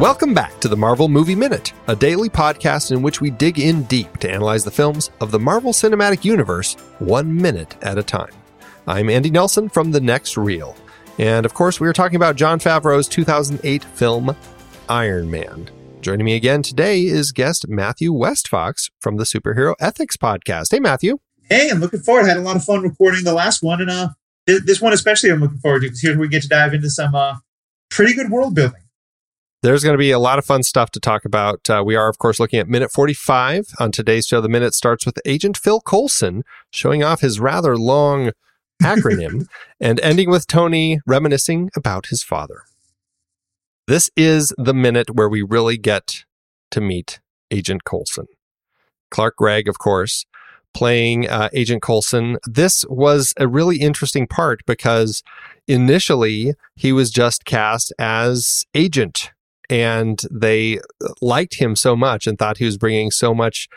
Welcome back to the Marvel Movie Minute, a daily podcast in which we dig in deep to analyze the films of the Marvel Cinematic Universe one minute at a time. I'm Andy Nelson from The Next Reel. And of course, we are talking about Jon Favreau's 2008 film, Iron Man. Joining me again today is guest Matthew Westfox from the Superhero Ethics Podcast. Hey, Matthew. Hey, I'm looking forward. I had a lot of fun recording the last one, and uh, this one especially I'm looking forward to because here we get to dive into some uh, pretty good world building. There's going to be a lot of fun stuff to talk about. Uh, we are, of course, looking at minute 45. On today's show, the minute starts with Agent Phil Coulson showing off his rather long acronym and ending with Tony reminiscing about his father. This is the minute where we really get to meet Agent Coulson. Clark Gregg, of course, playing uh, Agent Coulson. This was a really interesting part because initially he was just cast as Agent and they liked him so much and thought he was bringing so much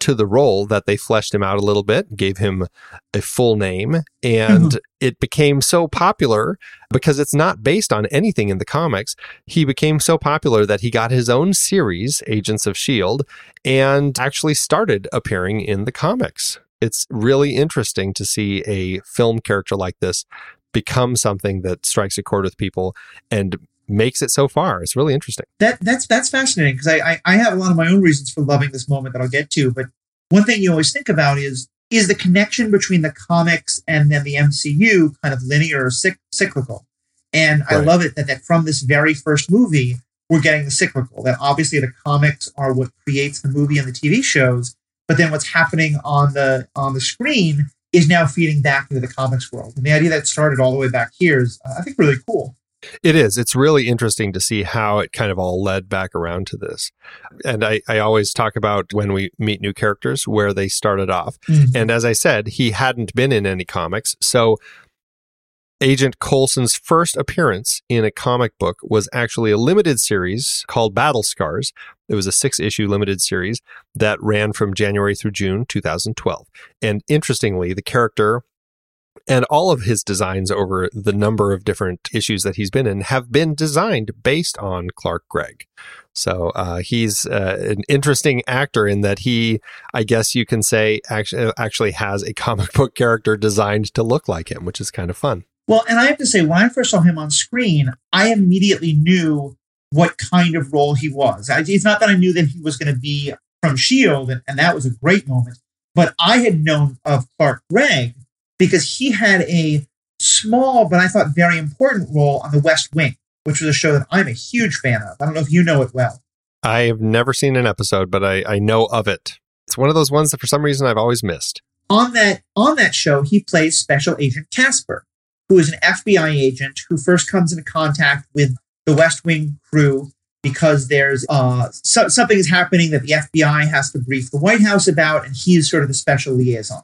to the role that they fleshed him out a little bit, gave him a full name, and mm-hmm. it became so popular because it's not based on anything in the comics. He became so popular that he got his own series, Agents of S.H.I.E.L.D., and actually started appearing in the comics. It's really interesting to see a film character like this become something that strikes a chord with people and makes it so far. It's really interesting. That that's that's fascinating because I, I, I have a lot of my own reasons for loving this moment that I'll get to. But one thing you always think about is is the connection between the comics and then the MCU kind of linear or cyclical. And right. I love it that that from this very first movie we're getting the cyclical. That obviously the comics are what creates the movie and the TV shows, but then what's happening on the on the screen is now feeding back into the comics world. And the idea that started all the way back here is, uh, I think, really cool. It is. It's really interesting to see how it kind of all led back around to this. And I, I always talk about when we meet new characters where they started off. Mm-hmm. And as I said, he hadn't been in any comics. So Agent Coulson's first appearance in a comic book was actually a limited series called Battle Scars. It was a six issue limited series that ran from January through June 2012. And interestingly, the character and all of his designs over the number of different issues that he's been in have been designed based on Clark Gregg. So uh, he's uh, an interesting actor in that he, I guess you can say, actually, actually has a comic book character designed to look like him, which is kind of fun. Well, and I have to say, when I first saw him on screen, I immediately knew what kind of role he was. It's not that I knew that he was going to be from S.H.I.E.L.D., and, and that was a great moment, but I had known of Clark Gregg because he had a small, but I thought very important role on The West Wing, which was a show that I'm a huge fan of. I don't know if you know it well. I have never seen an episode, but I, I know of it. It's one of those ones that for some reason I've always missed. On that on that show, he plays Special Agent Casper, who is an FBI agent who first comes into contact with the West Wing crew because there's uh, so, something is happening that the FBI has to brief the White House about, and he's sort of the special liaison.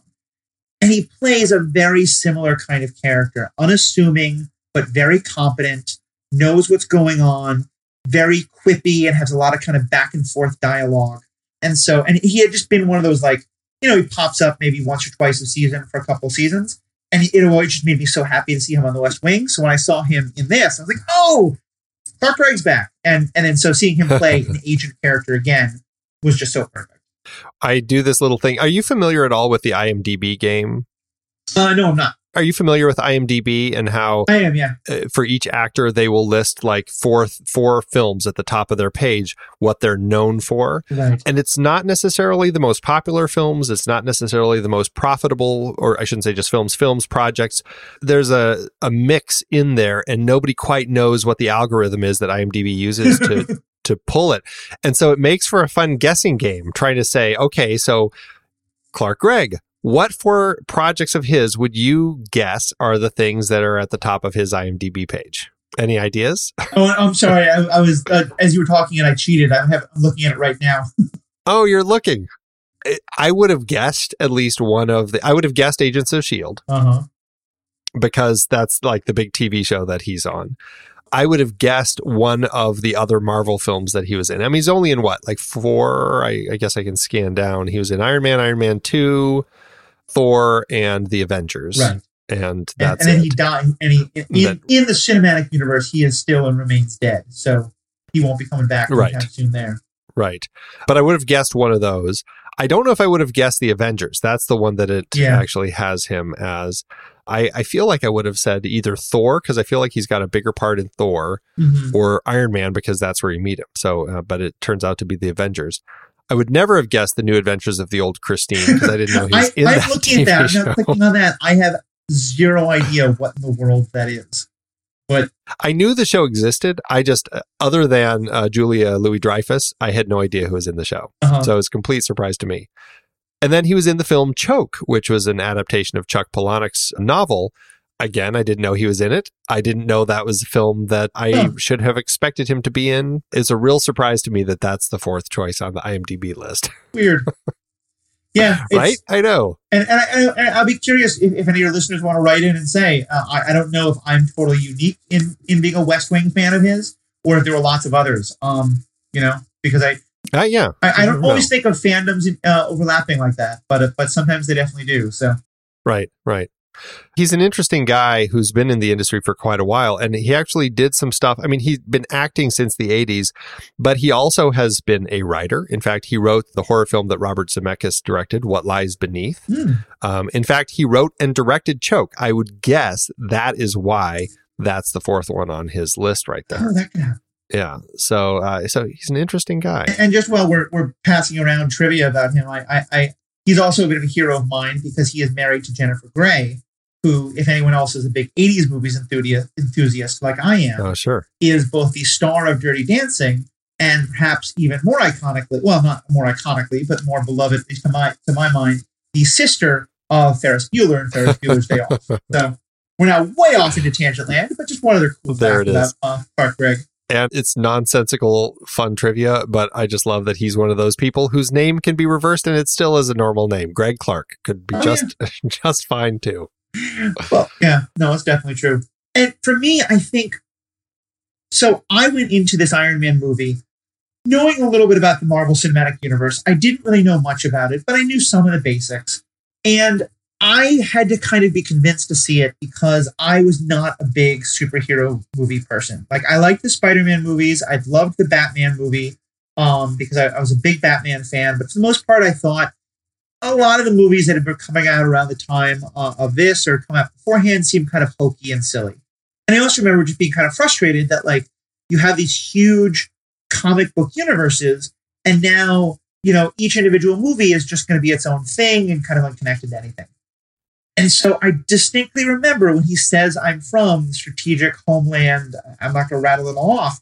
And he plays a very similar kind of character, unassuming, but very competent, knows what's going on, very quippy, and has a lot of kind of back and forth dialogue. And so, and he had just been one of those like, you know, he pops up maybe once or twice a season for a couple seasons. And it always just made me so happy to see him on the West Wing. So when I saw him in this, I was like, oh, Clark Gregg's back. And and then so seeing him play an agent character again was just so perfect. I do this little thing. Are you familiar at all with the IMDb game? Uh, no, I'm not. Are you familiar with IMDb and how I am? Yeah. Uh, for each actor, they will list like four four films at the top of their page, what they're known for, right. and it's not necessarily the most popular films. It's not necessarily the most profitable, or I shouldn't say just films, films projects. There's a a mix in there, and nobody quite knows what the algorithm is that IMDb uses to to pull it. And so it makes for a fun guessing game trying to say, okay, so Clark Gregg, what four projects of his would you guess are the things that are at the top of his IMDb page? Any ideas? oh, I'm sorry. I, I was uh, as you were talking and I cheated. I'm, have, I'm looking at it right now. oh, you're looking. I would have guessed at least one of the. I would have guessed Agents of Shield. Uh-huh. Because that's like the big TV show that he's on. I would have guessed one of the other Marvel films that he was in. I mean, he's only in what, like four? I, I guess I can scan down. He was in Iron Man, Iron Man 2, Thor, and The Avengers. Right. And that's and, and then he died. And he in, that, in the cinematic universe, he is still and remains dead. So he won't be coming back Right. anytime soon there. Right. But I would have guessed one of those. I don't know if I would have guessed the Avengers. That's the one that it Yeah. actually has him as. I, I feel like I would have said either Thor, because I feel like he's got a bigger part in Thor, Mhm. or Iron Man, because that's where you meet him. So, uh, but it turns out to be the Avengers. I would never have guessed the new adventures of the old Christine because I didn't know he was I, in I'm that looking at that. Show. clicking on that. I have zero idea what in the world that is. But I knew the show existed. I just, uh, other than uh, Julia Louis Dreyfus, I had no idea who was in the show. uh, So it was a complete surprise to me. And then he was in the film Choke, which was an adaptation of Chuck Palahniuk's novel. Again, I didn't know he was in it. I didn't know that was a film that I Huh. should have expected him to be in. It's a real surprise to me that that's the fourth choice on the IMDb list. weird. Yeah, right? I know. And, and, I, and I'll be curious if, if any of your listeners want to write in and say, uh, I, I don't know if I'm totally unique in, in being a West Wing fan of his, or if there were lots of others. Um, you know, because I, Uh, yeah. I, I don't No. always think of fandoms uh, overlapping like that, but uh, but sometimes they definitely do. So Right, right. He's an interesting guy who's been in the industry for quite a while. And he actually did some stuff. I mean, he's been acting since the 80s, but he also has been a writer. In fact, he wrote the horror film that Robert Zemeckis directed, What Lies Beneath. hmm, Um, in fact, he wrote and directed Choke. I would guess that is why that's the fourth one on his list right there. oh, that could happen. Yeah. So, uh, so he's an interesting guy. And just while we're we're passing around trivia about him, I, I, I he's also a bit of a hero of mine because he is married to Jennifer Grey, who, if anyone else is a big '80s movies enthusiast, enthusiast like I am, Oh, sure. is both the star of Dirty Dancing and perhaps even more iconically, well, not more iconically, but more beloved, to my to my mind, the sister of Ferris Bueller and Ferris Bueller's Day Off. So we're now way off into tangent land, but just one other cool There fact about uh, Clark Gregg. And it's nonsensical fun trivia, but I just love that he's one of those people whose name can be reversed and it still is a normal name. Greg Clark could be Oh, just just fine too. Well, yeah, no, it's definitely true. And for me, I think so. I went into this Iron Man movie knowing a little bit about the Marvel Cinematic Universe. I didn't really know much about it, but I knew some of the basics. And I had to kind of be convinced to see it because I was not a big superhero movie person. Like, I liked the Spider Man movies, I've loved the Batman movie um, because I, I was a big Batman fan. But for the most part, I thought a lot of the movies that had been coming out around the time uh, of this or come out beforehand seemed kind of hokey and silly. And I also remember just being kind of frustrated that like you have these huge comic book universes, and now you know each individual movie is just going to be its own thing and kind of unconnected to anything. And so I distinctly remember when he says, "I'm from the strategic homeland." I'm not going to rattle it all off.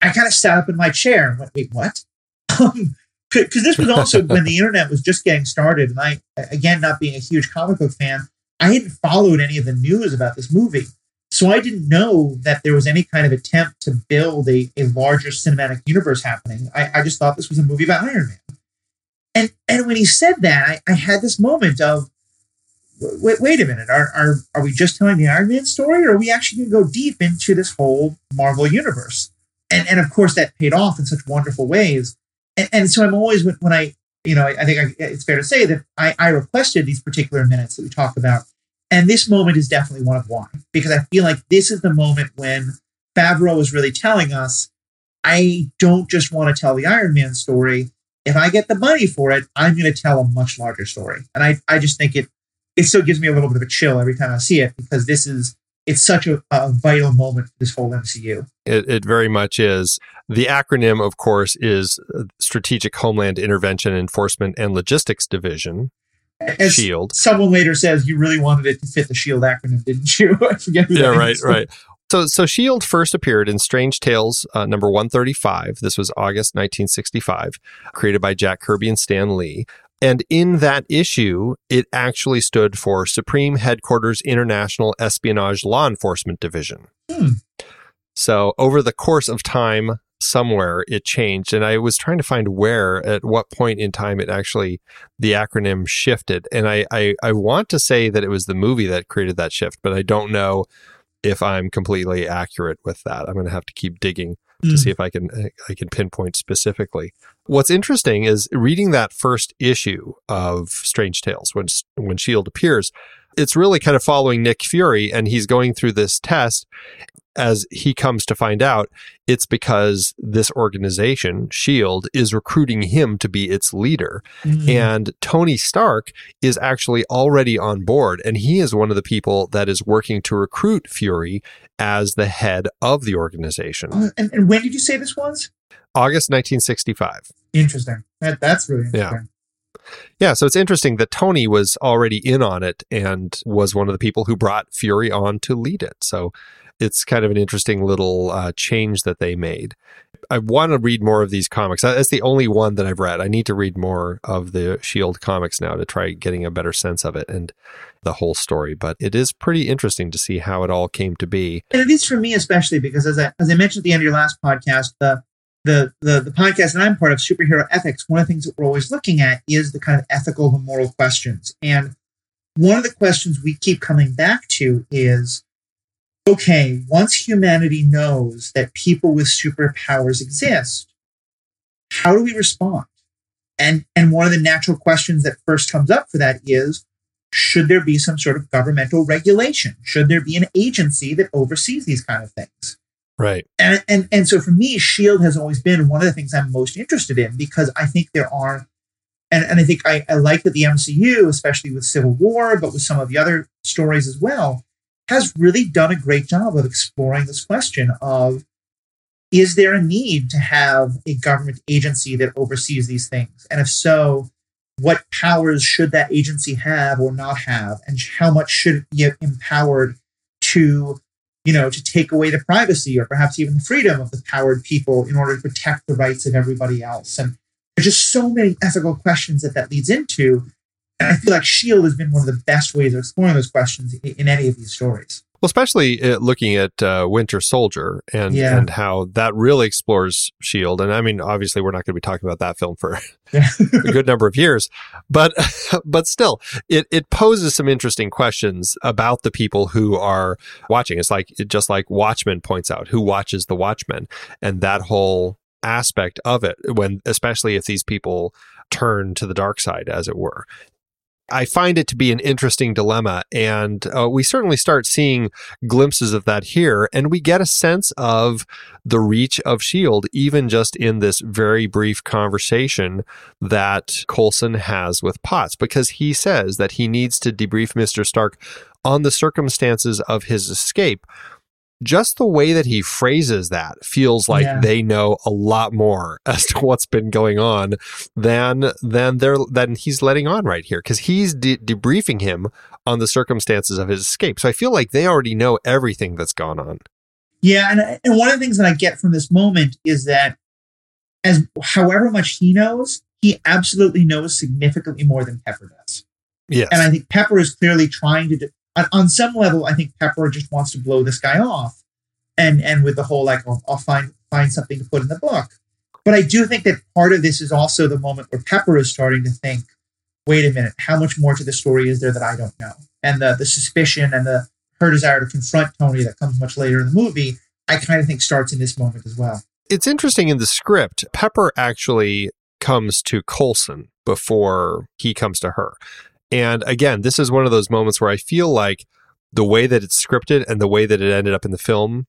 I kind of sat up in my chair and went, "Wait, what?" Um, because this was also when the internet was just getting started, and I, again, not being a huge comic book fan, I hadn't followed any of the news about this movie, so I didn't know that there was any kind of attempt to build a, a larger cinematic universe happening. I, I just thought this was a movie about Iron Man, and and when he said that, I, I had this moment of, wait, wait a minute, are, are are we just telling the Iron Man story, or are we actually going to go deep into this whole Marvel universe? And and of course that paid off in such wonderful ways and, and so I'm always when, I, you know, I, I think I, it's fair to say that I, I requested these particular minutes that we talk about, and this moment is definitely one of why because I feel like this is the moment when Favreau is really telling us, I don't just want to tell the Iron Man story. If I get the money for it, I'm going to tell a much larger story, and I, I just think it, it still gives me a little bit of a chill every time I see it because this is it's such a, a vital moment for this whole MCU. It, it very much is. The acronym, of course, is Strategic Homeland Intervention Enforcement and Logistics Division, As SHIELD. someone later says, you really wanted it to fit the Shield acronym, didn't you? I forget who Yeah, right, is. right. So, so Shield first appeared in Strange Tales uh, number 135. This was August 1965, created by Jack Kirby and Stan Lee. And in that issue, it actually stood for Supreme Headquarters International Espionage Law Enforcement Division. Hmm. So, over the course of time, somewhere it changed. And I was trying to find where, at what point in time it actually, the acronym shifted. And I, I, I want to say that it was the movie that created that shift, but I don't know if I'm completely accurate with that. I'm going to have to keep digging to Hmm. see if I can I can pinpoint specifically. What's interesting is reading that first issue of Strange Tales when when Shield appears. It's really kind of following Nick Fury, and he's going through this test. as he comes to find out, it's because this organization, SHIELD, is recruiting him to be its leader. Mm. And Tony Stark is actually already on board, and he is one of the people that is working to recruit Fury as the head of the organization. Uh, and, and, when did you say this was? August 1965. Interesting. That, that's really interesting. Yeah. Yeah, so it's interesting that Tony was already in on it and was one of the people who brought Fury on to lead it. So it's kind of an interesting little uh, change that they made. I want to read more of these comics. That's the only one that I've read. I need to read more of the Shield comics now to try getting a better sense of it and the whole story. But it is pretty interesting to see how it all came to be. And it is for me especially because as I as I mentioned at the end of your last podcast, the the, the the podcast that I'm part of, Superhero Ethics, one of the things that we're always looking at is the kind of ethical and moral questions. And one of the questions we keep coming back to is okay, once humanity knows that people with superpowers exist, how do we respond? And and one of the natural questions that first comes up for that is should there be some sort of governmental regulation? Should there be an agency that oversees these kind of things? Right. And, and and so for me, Shield has always been one of the things I'm most interested in because I think there are, and, and I think I, I like that the MCU, especially with Civil War, but with some of the other stories as well, has really done a great job of exploring this question of is there a need to have a government agency that oversees these things? And if so, what powers should that agency have or not have? And how much should it be empowered to you know, to take away the privacy or perhaps even the freedom of the powered people in order to protect the rights of everybody else. And there's just so many ethical questions that that leads into. And I feel like S.H.I.E.L.D. has been one of the best ways of exploring those questions in, in any of these stories. Well, especially uh, looking at uh, Winter Soldier and yeah. and how that really explores Shield. And I mean, obviously, we're not going to be talking about that film for yeah. a good number of years, but but still, it it poses some interesting questions about the people who are watching. It's like just like Watchmen points out, who watches the Watchmen, and that whole aspect of it when especially if these people turn to the dark side as it were I find it to be an interesting dilemma. And uh, we certainly start seeing glimpses of that here. And we get a sense of the reach of S.H.I.E.L.D., even just in this very brief conversation that Coulson has with Potts, because he says that he needs to debrief Mr. Stark on the circumstances of his escape just the way that he phrases that feels like yeah. they know a lot more as to what's been going on than than they're than he's letting on right here because he's de- debriefing him on the circumstances of his escape. So I feel like they already know everything that's gone on. Yeah, and and one of the things that I get from this moment is that as however much he knows, he absolutely knows significantly more than Pepper does. Yes. And I think Pepper is clearly trying to on, on some level, I think Pepper just wants to blow this guy off, and and with the whole like I'll, I'll find find something to put in the book. But I do think that part of this is also the moment where Pepper is starting to think, wait a minute, how much more to the story is there that I don't know? And the the suspicion and the her desire to confront Tony that comes much later in the movie, I kind of think starts in this moment as well. It's interesting in the script, Pepper actually comes to Coulson before he comes to her. And again, this is one of those moments where I feel like the way that it's scripted and the way that it ended up in the film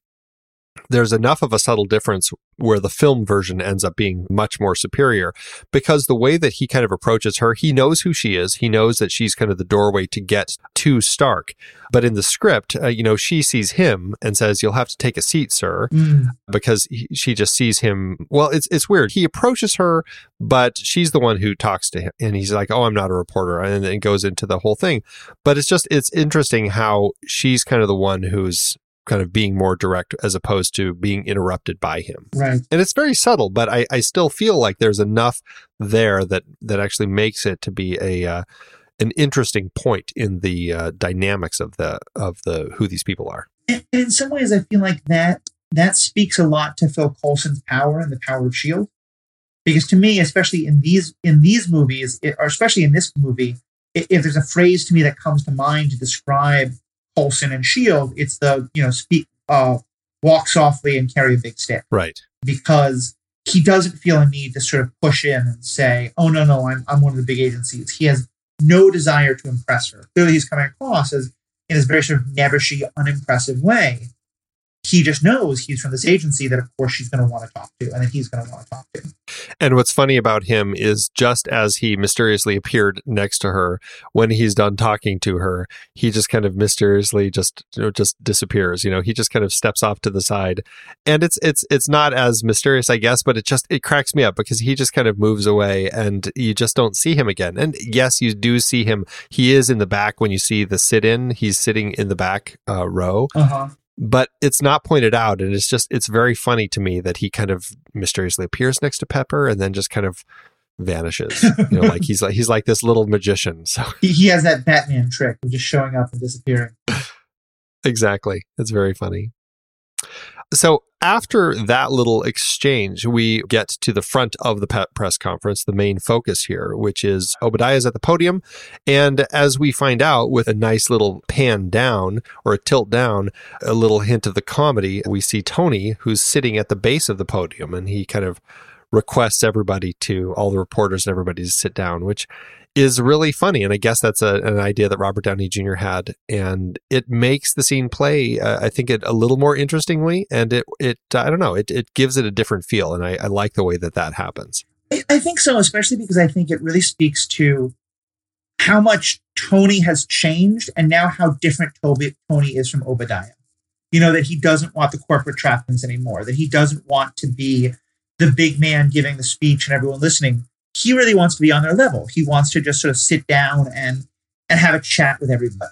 there's enough of a subtle difference where the film version ends up being much more superior because the way that he kind of approaches her, he knows who she is. He knows that she's kind of the doorway to get to Stark. But in the script, uh, you know, she sees him and says, "You'll have to take a seat, sir," mm. because he, she just sees him. Well, it's it's weird. He approaches her, but she's the one who talks to him, and he's like, "Oh, I'm not a reporter," and then goes into the whole thing. But it's just it's interesting how she's kind of the one who's kind of being more direct as opposed to being interrupted by him. Right. And it's very subtle, but I, I still feel like there's enough there that that actually makes it to be a uh, an interesting point in the uh, dynamics of the of the who these people are. And, in some ways, I feel like that that speaks a lot to Phil Coulson's power and the power of Shield. Because to me, especially in these in these movies, or especially in this movie, if there's a phrase to me that comes to mind to describe Coulson and Shield, it's the you know speak, uh, walk softly and carry a big stick, right? Because he doesn't feel a need to sort of push in and say, "Oh no, no, I'm I'm one of the big agencies." He has no desire to impress her. Clearly, he's coming across as in his very sort of nebbishy, unimpressive way. He just knows he's from this agency that of course she's going to want to talk to and that he's going to want to talk to. And what's funny about him is just as he mysteriously appeared next to her when he's done talking to her he just kind of mysteriously just you know, just disappears you know? He just kind of steps off to the side. And it's it's it's not as mysterious i guess but it just it cracks me up because he just kind of moves away and you just don't see him again. And yes you do see him. He is in the back when you see the sit in he's sitting in the back uh, row. Uh-huh but it's not pointed out and it's just it's very funny to me that he kind of mysteriously appears next to pepper and then just kind of vanishes. You know like he's like he's like this little magician so. He, he has that batman trick of just showing up and disappearing. Exactly. It's very funny. So after that little exchange, we get to the front of the press conference, the main focus here, which is Obadiah's at the podium. And as we find out with a nice little pan down or a tilt down, a little hint of the comedy, we see Tony, who's sitting at the base of the podium, and he kind of requests everybody to, all the reporters and everybody to sit down, which is really funny. And I guess that's a, an idea that Robert Downey Jr. had. And it makes the scene play, uh, I think, it a little more interestingly. And it, it I don't know, it, it gives it a different feel. And I, I like the way that that happens. I, think so, especially because I think it really speaks to how much Tony has changed and now how different Toby, Tony is from Obadiah. You know, that he doesn't want the corporate trappings anymore, that he doesn't want to be the big man giving the speech and everyone listening he really wants to be on their level. He wants to just sort of sit down and and have a chat with everybody.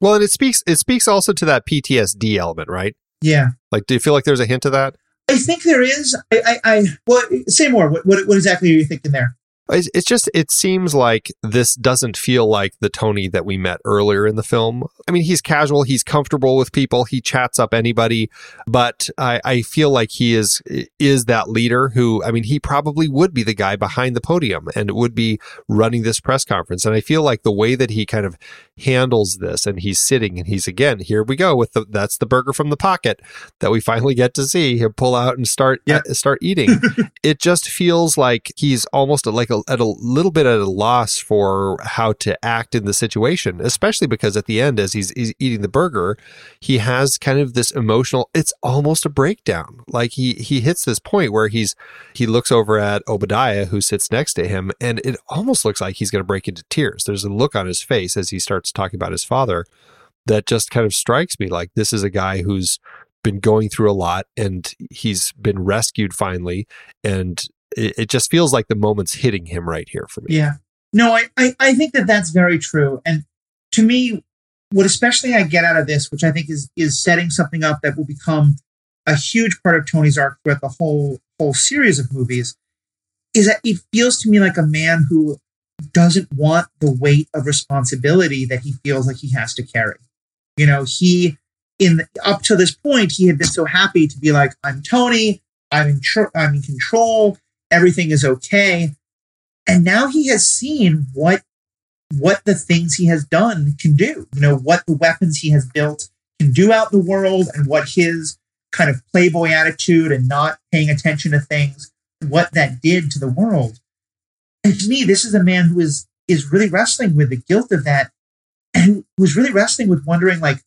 Well, and it speaks it speaks also to that PTSD element, right? Yeah. Like, do you feel like there's a hint of that? I think there is. I, I, I well, say more. What, what, what exactly are you thinking there? It's just, it seems like this doesn't feel like the Tony that we met earlier in the film. I mean, he's casual, he's comfortable with people, he chats up anybody, but I, I feel like he is, is that leader who, I mean, he probably would be the guy behind the podium and would be running this press conference. And I feel like the way that he kind of handles this and he's sitting and he's again, here we go with the, that's the burger from the pocket that we finally get to see him pull out and start, yeah. uh, start eating. it just feels like he's almost like a at a little bit at a loss for how to act in the situation, especially because at the end, as he's, he's eating the burger, he has kind of this emotional. It's almost a breakdown. Like he he hits this point where he's he looks over at Obadiah, who sits next to him, and it almost looks like he's going to break into tears. There's a look on his face as he starts talking about his father that just kind of strikes me like this is a guy who's been going through a lot and he's been rescued finally and it, it just feels like the moment's hitting him right here for me. Yeah. No, I, I, I think that that's very true. And to me, what especially I get out of this, which I think is is setting something up that will become a huge part of Tony's arc throughout the whole whole series of movies, is that it feels to me like a man who doesn't want the weight of responsibility that he feels like he has to carry. You know, he in up to this point he had been so happy to be like, I'm Tony, I'm in tr- I'm in control everything is okay. And now he has seen what what the things he has done can do. You know, what the weapons he has built can do out the world and what his kind of playboy attitude and not paying attention to things, what that did to the world. And to me, this is a man who is is really wrestling with the guilt of that and who was really wrestling with wondering like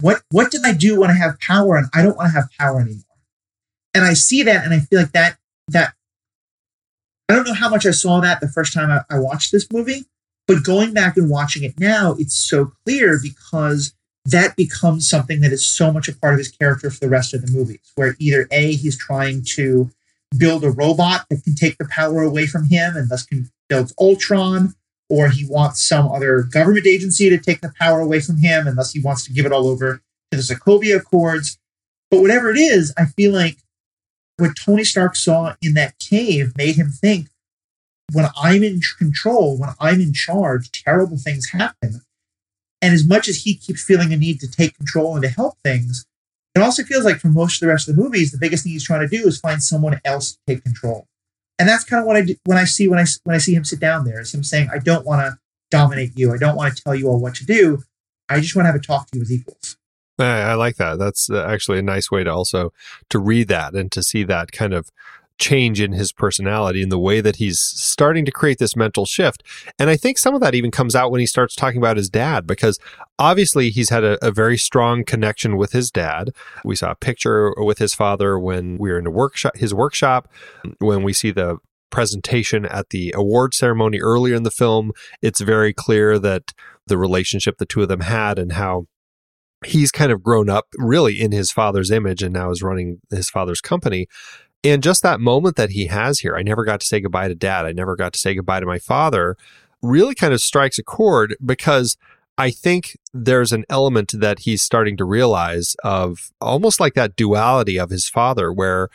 what what did I do when I have power and I don't want to have power anymore? And I see that and I feel like that that I don't know how much I saw that the first time I, I watched this movie, but going back and watching it now, it's so clear because that becomes something that is so much a part of his character for the rest of the movies, where either A, he's trying to build a robot that can take the power away from him and thus can build Ultron, or he wants some other government agency to take the power away from him and thus he wants to give it all over to the Sokovia Accords. But whatever it is, I feel like what Tony Stark saw in that cave made him think when I'm in control, when I'm in charge, terrible things happen. And as much as he keeps feeling a need to take control and to help things, it also feels like for most of the rest of the movies, the biggest thing he's trying to do is find someone else to take control. And that's kind of what I do when I see when I when I see him sit down there. Is him saying, "I don't want to dominate you. I don't want to tell you all what to do. I just want to have a talk to you as equals." I, like that. That's uh, actually a nice way to also to read that and to see that kind of change in his personality and the way that he's starting to create this mental shift. And I think some of that even comes out when he starts talking about his dad, because obviously he's had a, a very strong connection with his dad. We saw a picture with his father when we were in a workshop, his workshop, when we see the presentation at the award ceremony earlier in the film, it's very clear that the relationship the two of them had and how he's kind of grown up really in his father's image and now is running his father's company. And just that moment that he has here, I never got to say goodbye to dad. I never got to say goodbye to my father, really kind of strikes a chord because I think there's an element that he's starting to realize of almost like that duality of his father, where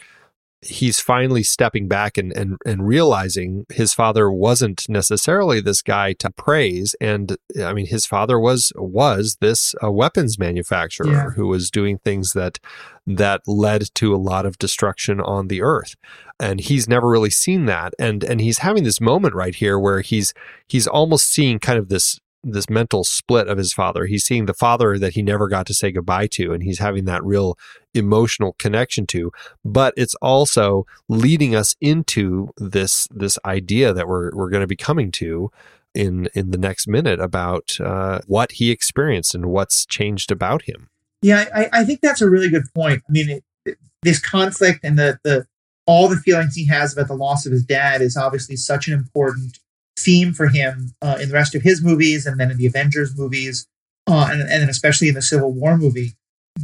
he's finally stepping back and, and, and realizing his father wasn't necessarily this guy to praise. And I mean, his father was, was this a weapons manufacturer Yeah. who was doing things that, that led to a lot of destruction on the earth. And he's never really seen that. And, and he's having this moment right here where he's, he's almost seeing kind of this, this mental split of his father. He's seeing the father that he never got to say goodbye to, and he's having that real emotional connection to. But it's also leading us into this this idea that we're we're going to be coming to in in the next minute about uh, what he experienced and what's changed about him. Yeah, I, I think that's a really good point. I mean, it, this conflict and the the all the feelings he has about the loss of his dad is obviously such an important theme for him uh, in the rest of his movies, and then in the Avengers movies, uh, and and then especially in the Civil War movie.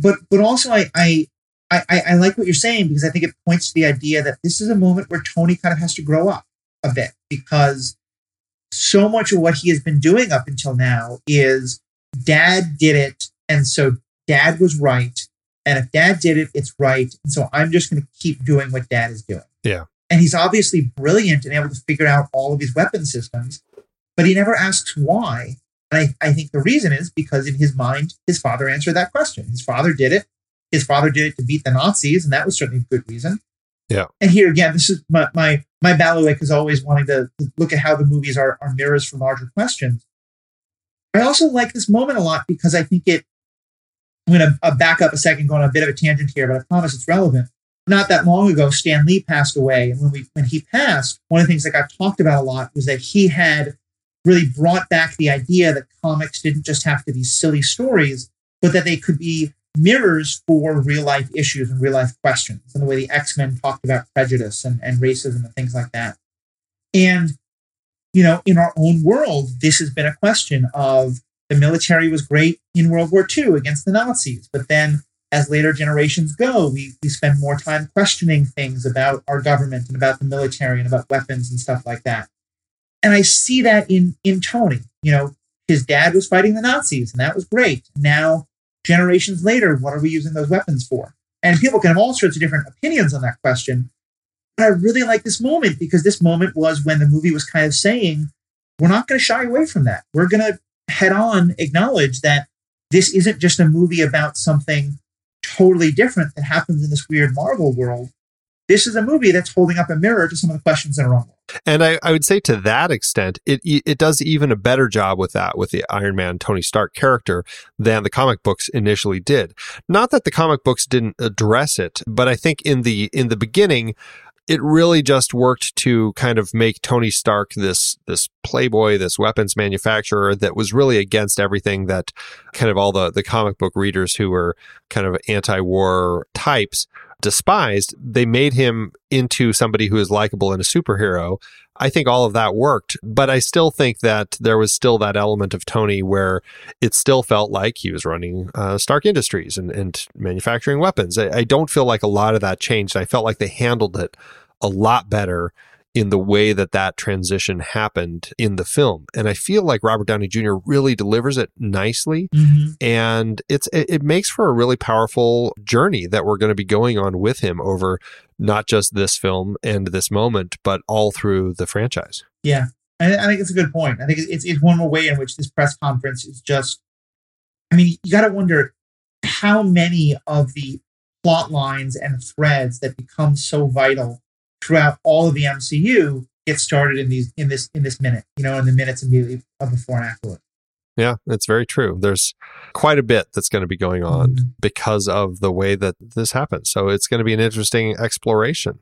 But but also, I I. I, I like what you're saying because I think it points to the idea that this is a moment where Tony kind of has to grow up a bit because so much of what he has been doing up until now is dad did it and so dad was right. And if dad did it, it's right. And so I'm just going to keep doing what dad is doing. Yeah. And he's obviously brilliant and able to figure out all of these weapon systems, but he never asks why. And I, I think the reason is because in his mind, his father answered that question. His father did it. His father did it to beat the Nazis, and that was certainly a good reason. Yeah. And here again, this is my my, my bailiwick is always wanting to look at how the movies are, are mirrors for larger questions. I also like this moment a lot because I think it I'm going to uh, back up a second, go on a bit of a tangent here, but I promise it's relevant. Not that long ago, Stan Lee passed away, and when we when he passed, one of the things that got talked about a lot was that he had really brought back the idea that comics didn't just have to be silly stories, but that they could be mirrors for real life issues and real life questions, and the way the X Men talked about prejudice and, and racism and things like that. And you know, in our own world, this has been a question of the military was great in World War II against the Nazis, but then as later generations go, we, we spend more time questioning things about our government and about the military and about weapons and stuff like that. And I see that in in Tony. You know, his dad was fighting the Nazis, and that was great. Now, generations later, what are we using those weapons for? And people can have all sorts of different opinions on that question. But I really like this moment because this moment was when the movie was kind of saying, we're not going to shy away from that. We're going to head on acknowledge that this isn't just a movie about something totally different that happens in this weird Marvel world. This is a movie that's holding up a mirror to some of the questions our own world. And I, I would say to that extent, it it does even a better job with that with the Iron Man Tony Stark character than the comic books initially did. Not that the comic books didn't address it, but I think in the in the beginning, it really just worked to kind of make Tony Stark this this playboy, this weapons manufacturer that was really against everything that kind of all the the comic book readers who were kind of anti-war types despised. They made him into somebody who is likable and a superhero. I think all of that worked, but I still think that there was still that element of Tony where it still felt like he was running uh, Stark Industries and, and manufacturing weapons. I, I don't feel like a lot of that changed. I felt like they handled it a lot better in the way that that transition happened in the film. And I feel like Robert Downey Jr. really delivers it nicely mm-hmm. and it's it, it makes for a really powerful journey that we're going to be going on with him over not just this film and this moment, but all through the franchise. Yeah, I, I think it's a good point. I think it's, it's one more way in which this press conference is just. I mean, you got to wonder how many of the plot lines and threads that become so vital throughout all of the MCU get started in these in this in this minute. You know, in the minutes immediately of before and afterward. Yeah, it's very true. There's quite a bit that's going to be going on Mhm. because of the way that this happens. So it's going to be an interesting exploration.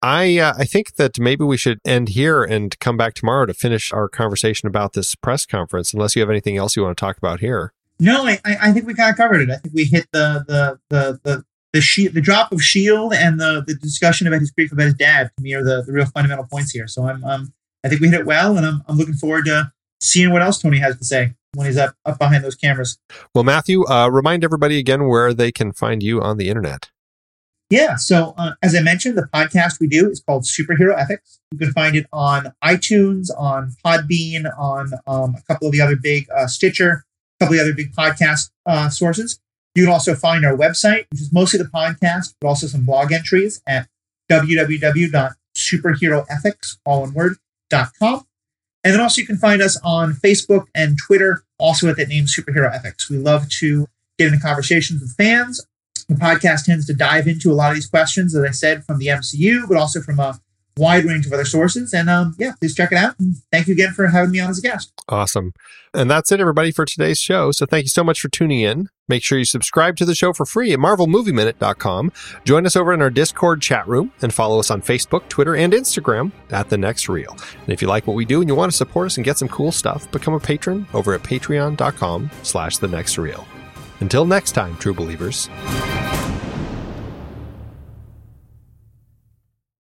I uh, I think that maybe we should end here and come back tomorrow to finish our conversation about this press conference. Unless you have anything else you want to talk about here. No, I, I think we kind of covered it. I think we hit the the the the the, she- the drop of Shield and the, the discussion about his grief about his dad to me are the, the real fundamental points here. So I'm um I think we hit it well, and I'm I'm looking forward to seeing what else Tony has to say when he's up up behind those cameras. Well, Matthew, uh, remind everybody again where they can find you on the internet. Yeah. So, uh, as I mentioned, the podcast we do is called Superhero Ethics. You can find it on iTunes, on Podbean, on um, a couple of the other big uh, Stitcher, a couple of the other big podcast uh, sources. You can also find our website, which is mostly the podcast, but also some blog entries at www.superheroethics, all one word, .com. And then also you can find us on Facebook and Twitter, also at that name Superhero Ethics. We love to get into conversations with fans the podcast tends to dive into a lot of these questions, as I said, from the MCU, but also from a wide range of other sources. And um, yeah, please check it out. And thank you again for having me on as a guest. Awesome. And that's it, everybody, for today's show. So thank you so much for tuning in. Make sure you subscribe to the show for free at marvelmovieminute.com. Join us over in our Discord chat room and follow us on Facebook, Twitter, and Instagram at The Next Reel. And if you like what we do and you want to support us and get some cool stuff, become a patron over at patreon.com slash The Next Reel. Until next time, true believers.